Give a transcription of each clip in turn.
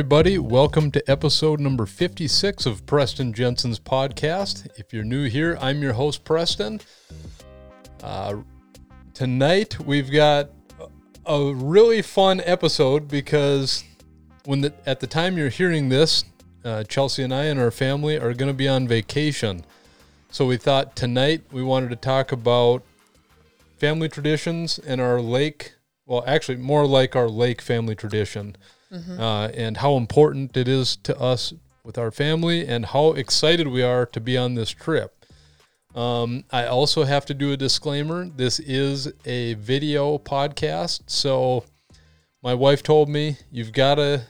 everybody. Welcome to episode number 56 of Preston Jensen's podcast. If you're new here, I'm your host, Preston. Uh, tonight, we've got a really fun episode because when the, at the time you're hearing this, uh, Chelsea and I and our family are going to be on vacation. So we thought tonight we wanted to talk about family traditions and our lake. Well, actually, more like our lake family tradition mm-hmm. uh, and how important it is to us with our family and how excited we are to be on this trip. Um, I also have to do a disclaimer. This is a video podcast. So my wife told me, you've got to.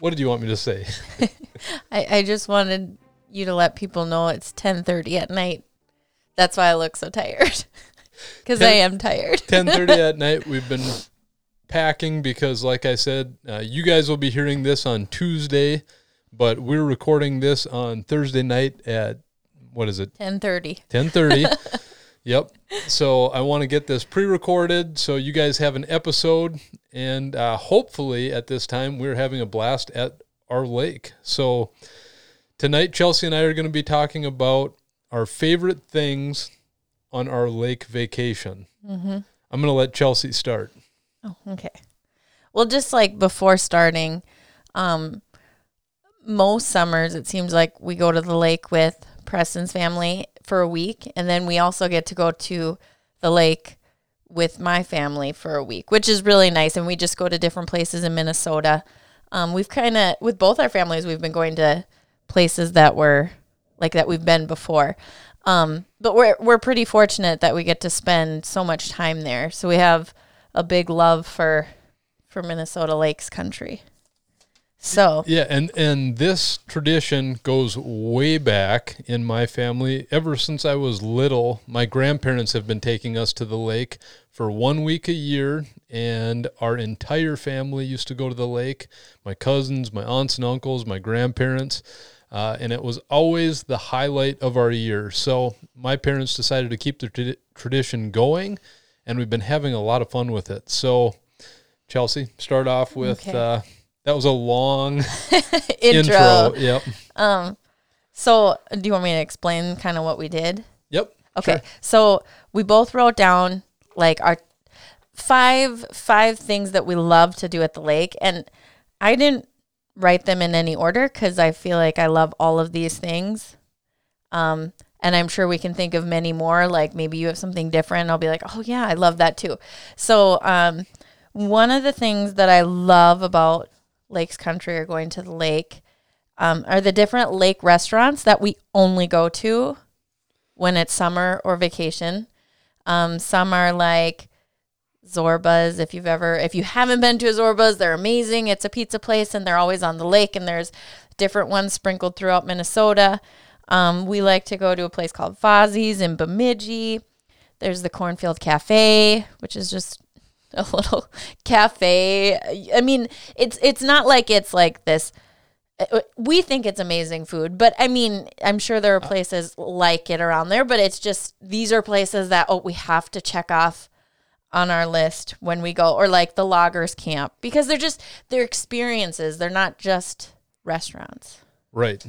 What did you want me to say? I, I just wanted you to let people know it's 10:30 at night. That's why I look so tired. Cuz I am tired. 10:30 at night. We've been packing because like I said, uh, you guys will be hearing this on Tuesday, but we're recording this on Thursday night at what is it? 10:30. 10:30. yep. So I want to get this pre-recorded so you guys have an episode and uh, hopefully at this time we're having a blast at our lake. So tonight Chelsea and I are going to be talking about our favorite things on our lake vacation. Mm-hmm. I'm going to let Chelsea start. Oh, okay. Well, just like before starting, um, most summers it seems like we go to the lake with Preston's family for a week, and then we also get to go to the lake with my family for a week, which is really nice. And we just go to different places in Minnesota. Um, we've kind of with both our families, we've been going to places that were like that we've been before. Um, but we're we're pretty fortunate that we get to spend so much time there. So we have a big love for for Minnesota Lakes country. So yeah, and and this tradition goes way back in my family. Ever since I was little, my grandparents have been taking us to the lake for one week a year, and our entire family used to go to the lake. My cousins, my aunts and uncles, my grandparents. Uh, and it was always the highlight of our year. So my parents decided to keep the t- tradition going, and we've been having a lot of fun with it. So, Chelsea, start off with okay. uh, that was a long intro. intro. Yep. Um, so do you want me to explain kind of what we did? Yep. Okay. Sure. So we both wrote down like our five five things that we love to do at the lake, and I didn't write them in any order because I feel like I love all of these things. Um, and I'm sure we can think of many more. Like maybe you have something different. I'll be like, oh yeah, I love that too. So um, one of the things that I love about Lakes Country or going to the lake um, are the different lake restaurants that we only go to when it's summer or vacation. Um, some are like Zorbaz. If you've ever, if you haven't been to a Zorbaz, they're amazing. It's a pizza place and they're always on the lake, and there's different ones sprinkled throughout Minnesota. Um, we like to go to a place called Fozzie's in Bemidji. There's the Cornfield Cafe, which is just a little cafe. I mean, it's it's not like it's like this uh, we think it's amazing food, but I mean, I'm sure there are uh, places like it around there, but it's just these are places that oh, we have to check off on our list when we go or like the loggers camp because they're just they're experiences, they're not just restaurants. Right.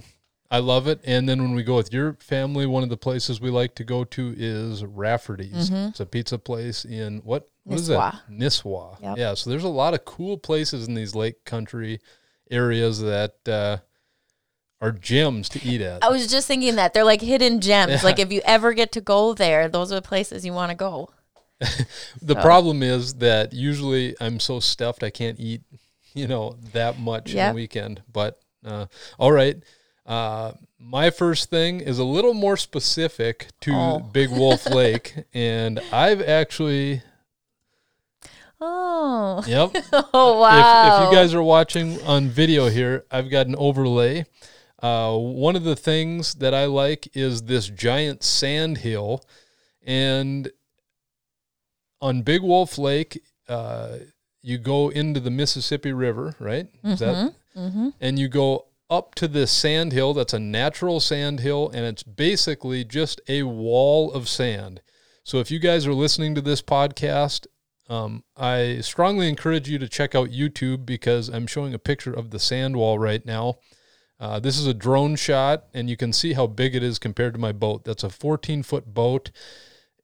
I love it. And then when we go with your family, one of the places we like to go to is Rafferty's. Mm-hmm. It's a pizza place in what? What Nisswa. is that? Nisswa. Yep. Yeah. So there's a lot of cool places in these lake country areas that uh, are gems to eat at. I was just thinking that they're like hidden gems. Yeah. Like if you ever get to go there, those are the places you want to go. the so. problem is that usually I'm so stuffed I can't eat, you know, that much yep. in a weekend. But uh, all right. Uh, my first thing is a little more specific to oh. Big Wolf Lake, and I've actually. Oh. Yep. oh wow. If, if, you guys are watching on video here, I've got an overlay. Uh, one of the things that I like is this giant sand hill, and on Big Wolf Lake, uh, you go into the Mississippi River, right? Mm-hmm. that? Mm-hmm. And you go up to this sand hill that's a natural sand hill and it's basically just a wall of sand. So if you guys are listening to this podcast Um, I strongly encourage you to check out YouTube because I'm showing a picture of the sand wall right now. Uh, this is a drone shot, and you can see how big it is compared to my boat. That's a 14 foot boat,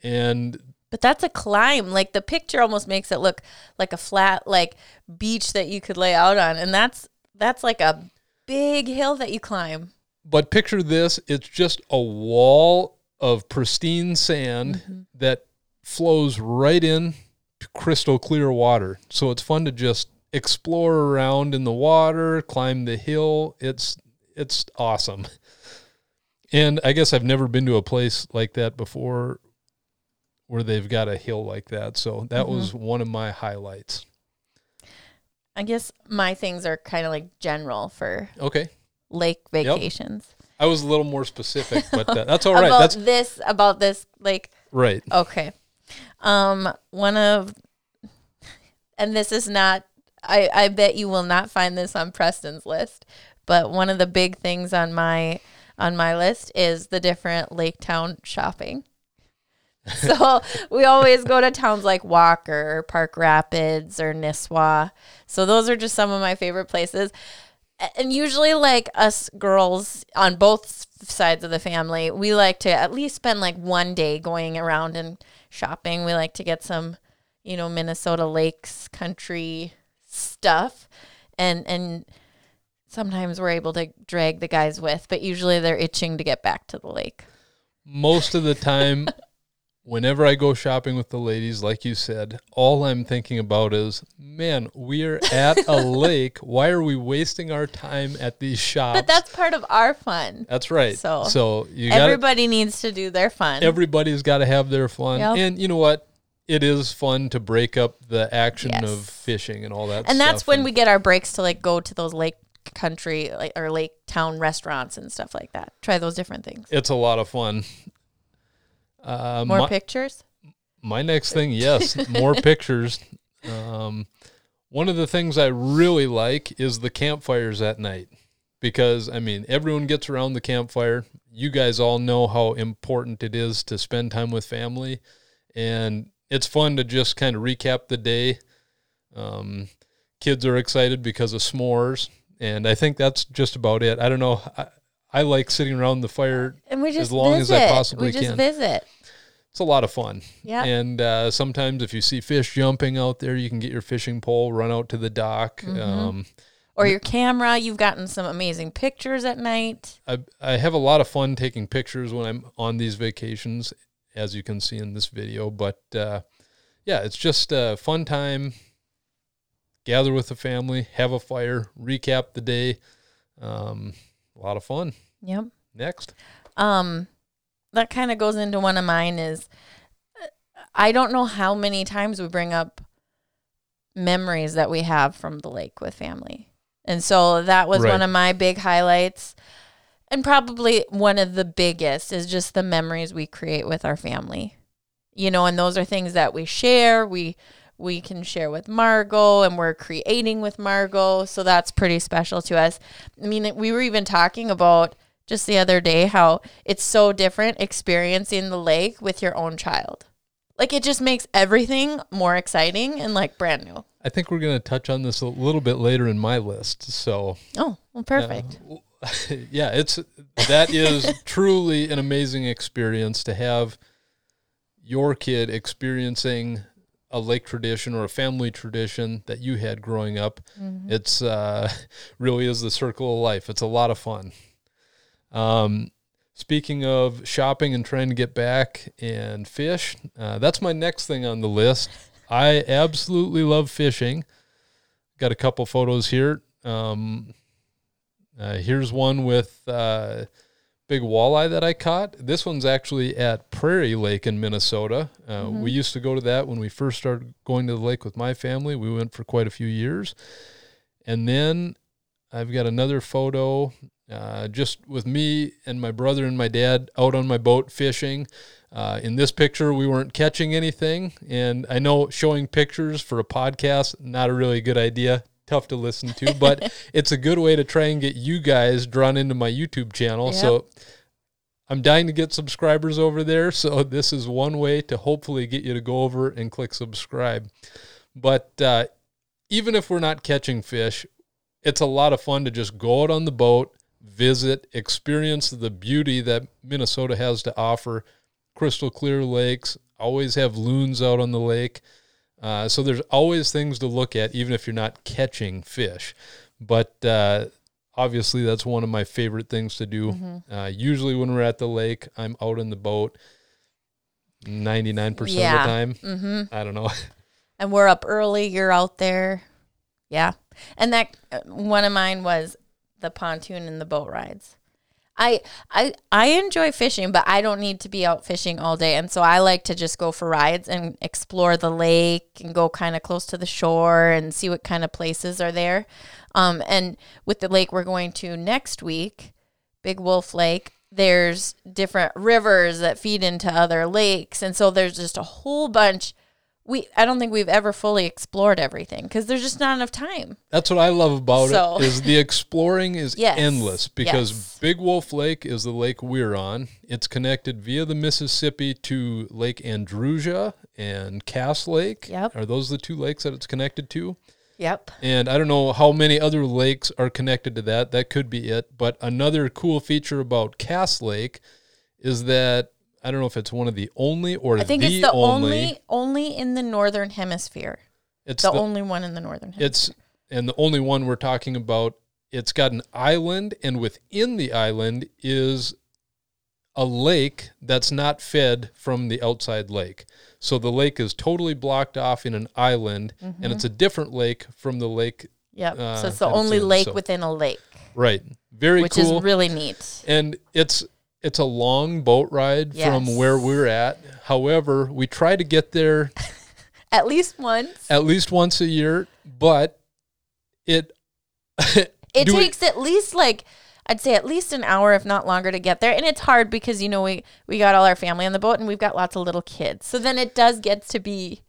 and But that's a climb. Like the picture almost makes it look like a flat like beach that you could lay out on. And that's that's like a big hill that you climb. but picture this: it's just a wall of pristine sand mm-hmm. that flows right in to crystal clear water. So it's fun to just explore around in the water, climb the hill. It's it's awesome. And I guess I've never been to a place like that before where they've got a hill like that. So that mm-hmm. was one of my highlights. I guess my things are kind of like general for Okay. lake vacations. I was a little more specific, but uh, that's all right. About That's this about this like right. Okay. Um, one of, and this is not, I, I bet you will not find this on Preston's list, but one of the big things on my, on my list is the different lake town shopping. so we always go to towns like Walker, Park Rapids, or Nisswa. So those are just some of my favorite places. And usually, like us girls on both sides of the family, we like to at least spend like one day going around and shopping. We like to get some, you know, Minnesota lakes country stuff, and and sometimes we're able to drag the guys with, but usually they're itching to get back to the lake. most of the time whenever i go shopping with the ladies like you said all i'm thinking about is man we're at a lake why are we wasting our time at these shops But that's part of our fun. that's right So, so you got Everybody needs to do their fun. everybody's got to have their fun Yep. and you know what it is fun to break up the action Yes. of fishing and all that and that's when we get our breaks to like go to those lake country like or lake town restaurants and stuff like that. Try those different things. it's a lot of fun uh, More my- pictures. My next thing, yes, more pictures. Um, one of the things I really like is the campfires at night because, I mean, everyone gets around the campfire. You guys all know how important it is to spend time with family, and it's fun to just kind of recap the day. Um, kids are excited because of s'mores, and I think that's just about it. I don't know. I, I like sitting around the fire. And we just long as I visit. possibly we just can. visit. It's a lot of fun. Yeah. And uh, sometimes if you see fish jumping out there, you can get your fishing pole, run out to the dock. Mm-hmm. Um, Or your camera. You've gotten some amazing pictures at night. I, I have a lot of fun taking pictures when I'm on these vacations, as you can see in this video. But uh, yeah, it's just a fun time. Gather with the family, have a fire, recap the day. Um, a lot of fun. Yep. Next. um that kind of goes into one of mine is I don't know how many times we bring up memories that we have from the lake with family. And so that was Right. one of my big highlights. And probably one of the biggest is just the memories we create with our family. You know, and those are things that we share. We we can share with Margot and we're creating with Margot. So that's pretty special to us. I mean, we were even talking about just the other day how it's so different experiencing the lake with your own child. Like it just makes everything more exciting and like brand new. I think we're going to touch on this a little bit later in my list. So Oh, well, perfect. yeah, it's that is truly an amazing experience to have your kid experiencing a lake tradition or a family tradition that you had growing up. It's uh, really is the circle of life. It's a lot of fun. Um, speaking of shopping and trying to get back and fish, uh, that's my next thing on the list. I absolutely love fishing. Got a couple photos here. Um, uh, here's one with uh, big walleye that I caught. This one's actually at Prairie Lake in Minnesota. Uh, We used to go to that when we first started going to the lake with my family. We went for quite a few years. And then I've got another photo uh, just with me and my brother and my dad out on my boat fishing. Uh, in this picture, we weren't catching anything. And I know showing pictures for a podcast, not a really good idea. Tough to listen to, but it's a good way to try and get you guys drawn into my YouTube channel. So I'm dying to get subscribers over there, so this is one way to hopefully get you to go over and click subscribe. But uh, even if we're not catching fish, it's a lot of fun to just go out on the boat, visit, experience the beauty that Minnesota has to offer. Crystal clear lakes, always have loons out on the lake. Uh, so there's always things to look at, even if you're not catching fish. But uh, obviously, that's one of my favorite things to do. Mm-hmm. Uh, usually, when we're at the lake, I'm out in the boat 99% of the time. Mm-hmm. I don't know. and we're up early. You're out there. Yeah. And that uh, one of mine was the pontoon and the boat rides. I I I enjoy fishing, but I don't need to be out fishing all day. And so I like to just go for rides and explore the lake and go kind of close to the shore and see what kind of places are there. Um, and with the lake we're going to next week, Big Wolf Lake, there's different rivers that feed into other lakes. And so there's just a whole bunch we I don't think we've ever fully explored everything because there's just not enough time. That's what I love about So- it is the exploring is Yes. endless because Yes. Big Wolf Lake is the lake we're on. It's connected via the Mississippi to Lake Andrusia and Cass Lake. Yep. Are those the two lakes that it's connected to? Yep. And I don't know how many other lakes are connected to that. That could be it. But another cool feature about Cass Lake is that I don't know if it's one of the only or I think the, it's the only. only only in the northern hemisphere. It's The, the, only one in the northern hemisphere. It's and the only one we're talking about. It's got an island, and within the island is a lake that's not fed from the outside lake. So the lake is totally blocked off in an island, and it's a different lake from the lake. Yep. uh, so it's the it's only in, lake so- within a lake, Right. Very which cool. is really neat. and it's it's a long boat ride from where we're at. However, we try to get there At least once. at least once a year, but it It takes at least like I'd say at least an hour, if not longer, to get there. And it's hard because you know we we got all our family on the boat and we've got lots of little kids. So then it does get to be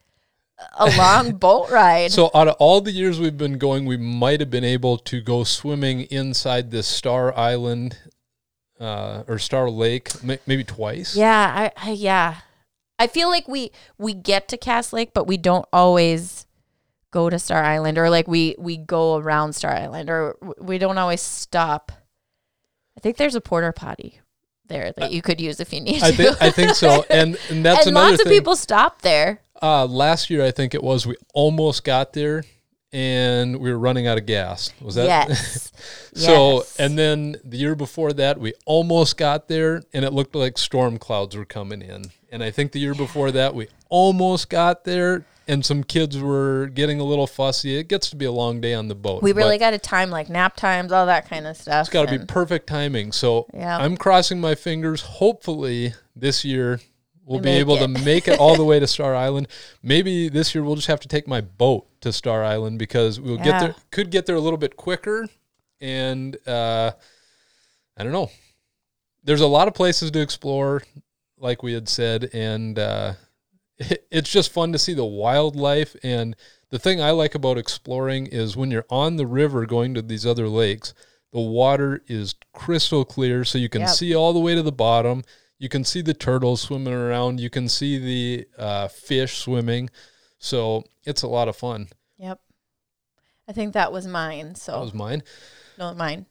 a long boat ride. So out of all the years we've been going, we might have been able to go swimming inside this Star Island uh, or Star Lake maybe twice. yeah, I, I yeah. I feel like we we get to Cass Lake, but we don't always go to Star Island, or like we we go around Star Island, or we don't always stop. I think there's a porter potty there that you could use if you need I to. think I think so, and and that's and another lots of thing. people stop there. uh, last year, I think it was, we almost got there, and we were running out of gas. Was that? yes. So, Yes. and then the year before that, we almost got there and it looked like storm clouds were coming in. And I think the year before that, we almost got there and some kids were getting a little fussy. It gets to be a long day on the boat. we really got to time like nap times, all that kind of stuff. It's got to be perfect timing. So Yeah. I'm crossing my fingers. Hopefully, this year we'll We be able to make it all the way to Star Island. Maybe this year we'll just have to take my boat to Star Island because we'll get there, could get there a little bit quicker. And uh, I don't know. There's a lot of places to explore, like we had said, and uh, it, it's just fun to see the wildlife. And the thing I like about exploring is when you're on the river going to these other lakes, the water is crystal clear, so you can Yep. see all the way to the bottom. You can see the turtles swimming around. You can see the uh, fish swimming. So it's a lot of fun. Yep. I think that was mine. So That was mine. no, mine.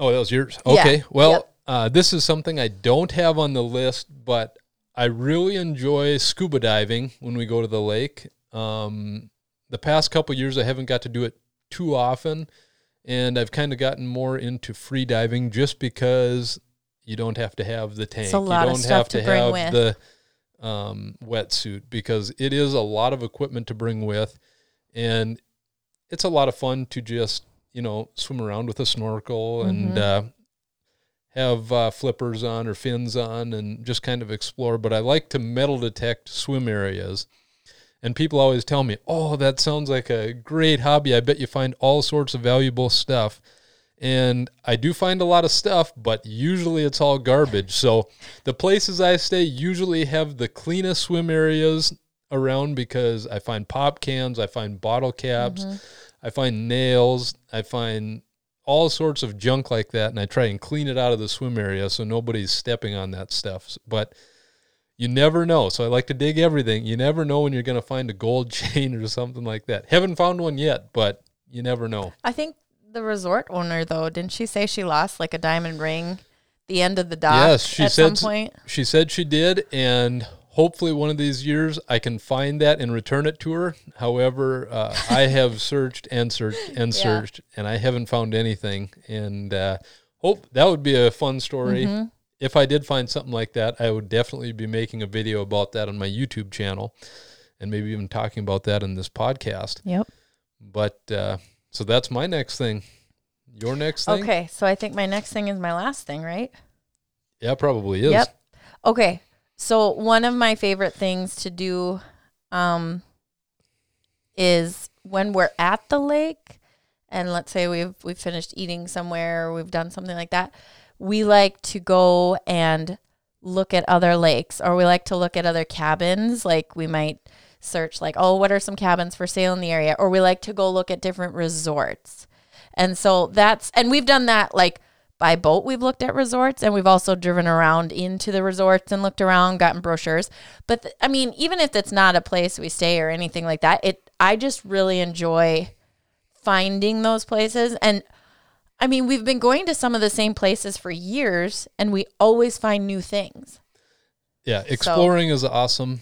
Oh, that was yours. Yeah. Okay. Well, Yep. uh, this is something I don't have on the list, but I really enjoy scuba diving when we go to the lake. Um, the past couple years, I haven't got to do it too often, and I've kind of gotten more into free diving just because you don't have to have the tank. a lot you don't have to to, have with. the um, wetsuit because it is a lot of equipment to bring with, and it's a lot of fun to just you know swim around with a snorkel and Mhm. uh, have uh, flippers on or fins on and just kind of explore. But I like to metal detect swim areas. And people always tell me, "Oh, that sounds like a great hobby. I bet you find all sorts of valuable stuff." And I do find a lot of stuff, but usually it's all garbage. So the places I stay usually have the cleanest swim areas around because I find pop cans, I find bottle caps, mm-hmm. I find nails, I find all sorts of junk like that, and I try and clean it out of the swim area so nobody's stepping on that stuff. But you never know. So I like to dig everything. You never know when you're going to find a gold chain or something like that. Haven't found one yet, but you never know. I think the resort owner though, didn't she say she lost like a diamond ring the end of the dock Yes, she at said some point? she said she did, and hopefully one of these years I can find that and return it to her. However, uh, I have searched and searched and Yeah. searched, and I haven't found anything. And uh, hope that would be a fun story. Mm-hmm. If I did find something like that, I would definitely be making a video about that on my YouTube channel, and maybe even talking about that in this podcast. Yep. But uh, so that's my next thing. Your next thing? Okay, so I think my next thing is my last thing, right? Yeah, probably is. Yep. Okay. So one of my favorite things to do um is when we're at the lake and let's say we've we've finished eating somewhere or we've done something like that, we like to go and look at other lakes or we like to look at other cabins. Like we might search like, oh, what are some cabins for sale in the area? Or we like to go look at different resorts. And so that's and we've done that like by boat we've looked at resorts and we've also driven around into the resorts and looked around gotten brochures but th- i mean even if it's not a place we stay or anything like that it i just really enjoy finding those places and i mean we've been going to some of the same places for years and we always find new things Yeah, exploring is awesome.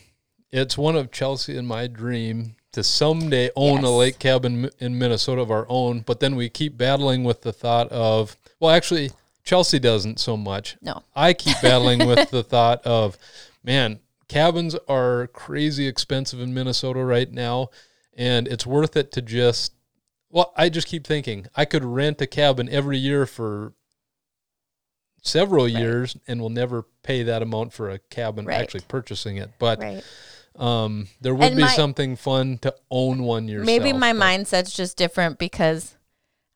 It's one of Chelsea and my dream to someday own a lake cabin in Minnesota of our own, but then we keep battling with the thought of, well, actually, Chelsea doesn't so much. no I keep battling with the thought of, man, cabins are crazy expensive in Minnesota right now, and it's worth it to just. Well, I just keep thinking I could rent a cabin every year for several years and will never pay that amount for a cabin Right. actually purchasing it. But right um, there would And be my- something fun to own one yourself. maybe my but- mindset's just different because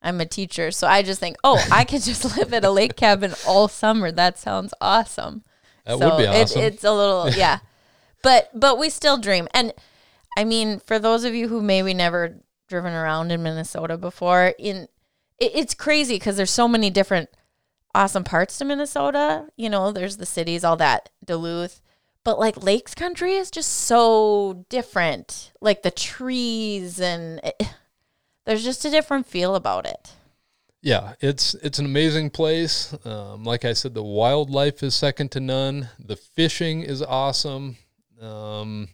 i'm a teacher so i just think oh i could just live at a lake cabin all summer. That sounds awesome. That so would be it- awesome. it's a little yeah. But but we still dream. And i mean for those of you who maybe never driven around in minnesota before in it, it's crazy because there's so many different awesome parts to minnesota. You know there's the cities all that duluth but like lakes country is just so different like the trees and it, there's just a different feel about it Yeah, it's it's an amazing place. Um, like I said, the wildlife is second to none. The fishing is awesome. Um,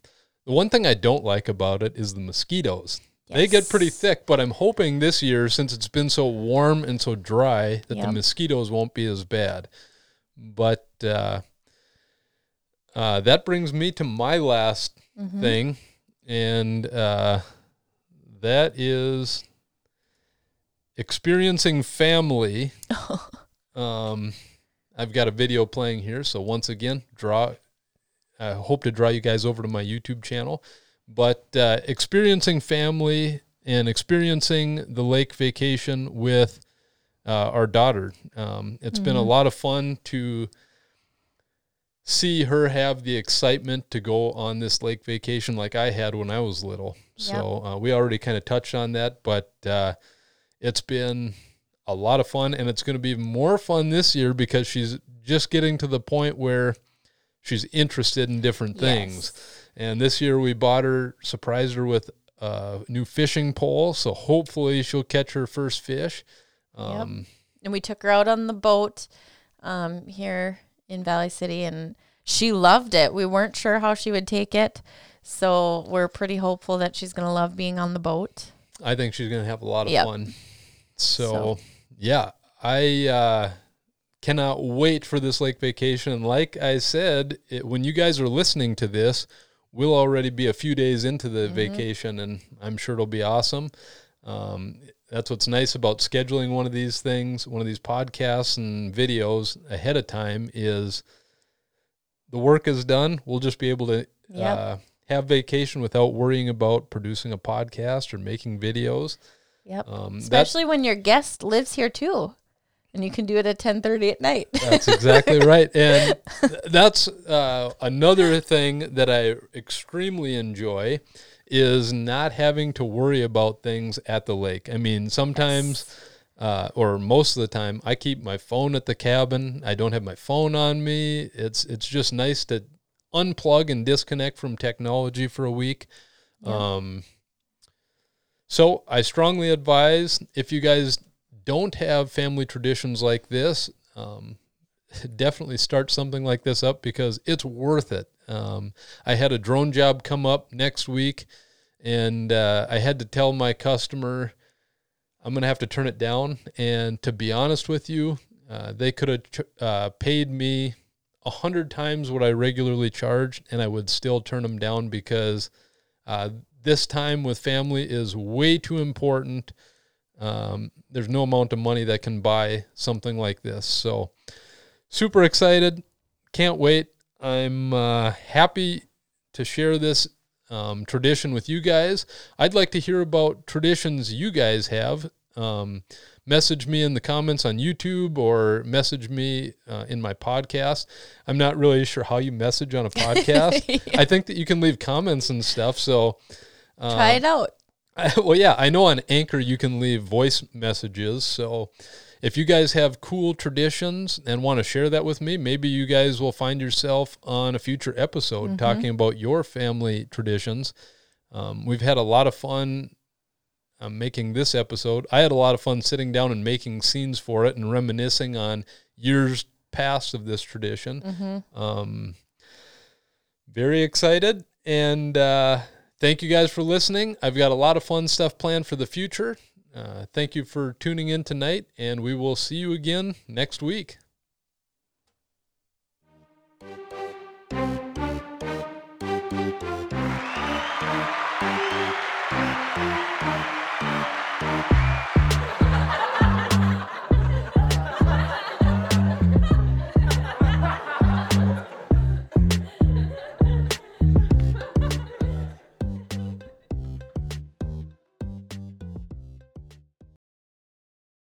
the one thing I don't like about it is the mosquitoes. They get pretty thick, but I'm hoping this year, since it's been so warm and so dry, that the mosquitoes won't be as bad. But uh, uh, that brings me to my last Mm-hmm. thing, and uh, that is experiencing family. um, I've got a video playing here, so once again, draw. I hope to draw you guys over to my YouTube channel, but uh, experiencing family and experiencing the lake vacation with uh, our daughter. Um, it's been a lot of fun to see her have the excitement to go on this lake vacation like I had when I was little. So uh, we already kind of touched on that, but uh, it's been a lot of fun, and it's going to be more fun this year because she's just getting to the point where she's interested in different things. And this year we bought her, surprised her with a new fishing pole, so hopefully she'll catch her first fish. Um, and we took her out on the boat um, here in Valley City, and she loved it. We weren't sure how she would take it, so we're pretty hopeful that she's going to love being on the boat. I think she's going to have a lot of Yep. fun. So, So- yeah, I uh, cannot wait for this lake vacation. Like I said, it, when you guys are listening to this, we'll already be a few days into the Mm-hmm. vacation, and I'm sure it'll be awesome. Um, that's what's nice about scheduling one of these things, one of these podcasts and videos ahead of time is the work is done. We'll just be able to Yep. uh, have vacation without worrying about producing a podcast or making videos. Yep. Um, Especially when your guest lives here too, and you can do it at ten thirty at night. that's exactly right. And th- that's uh, another thing that I extremely enjoy is not having to worry about things at the lake. I mean, sometimes uh, or most of the time, I keep my phone at the cabin. I don't have my phone on me. It's it's just nice to unplug and disconnect from technology for a week. Yeah. Um, so I strongly advise if you guys don't have family traditions like this, um, definitely start something like this up because it's worth it. Um, I had a drone job come up next week, and uh, I had to tell my customer I'm going to have to turn it down. And to be honest with you, uh, they could have uh, paid me a hundred times what I regularly charge, and I would still turn them down because uh, this time with family is way too important. Um, there's no amount of money that can buy something like this. So, super excited. Can't wait. I'm uh, happy to share this um, tradition with you guys. I'd like to hear about traditions you guys have. Um, message me in the comments on YouTube or message me uh, in my podcast. I'm not really sure how you message on a podcast. I think that you can leave comments and stuff. So, uh, Try it out. well, yeah, I know on Anchor you can leave voice messages. So if you guys have cool traditions and want to share that with me, maybe you guys will find yourself on a future episode talking about your family traditions. Um, we've had a lot of fun uh, making this episode. I had a lot of fun sitting down and making scenes for it and reminiscing on years past of this tradition. Um, very excited and uh, thank you guys for listening. I've got a lot of fun stuff planned for the future. Uh, thank you for tuning in tonight, and we will see you again next week.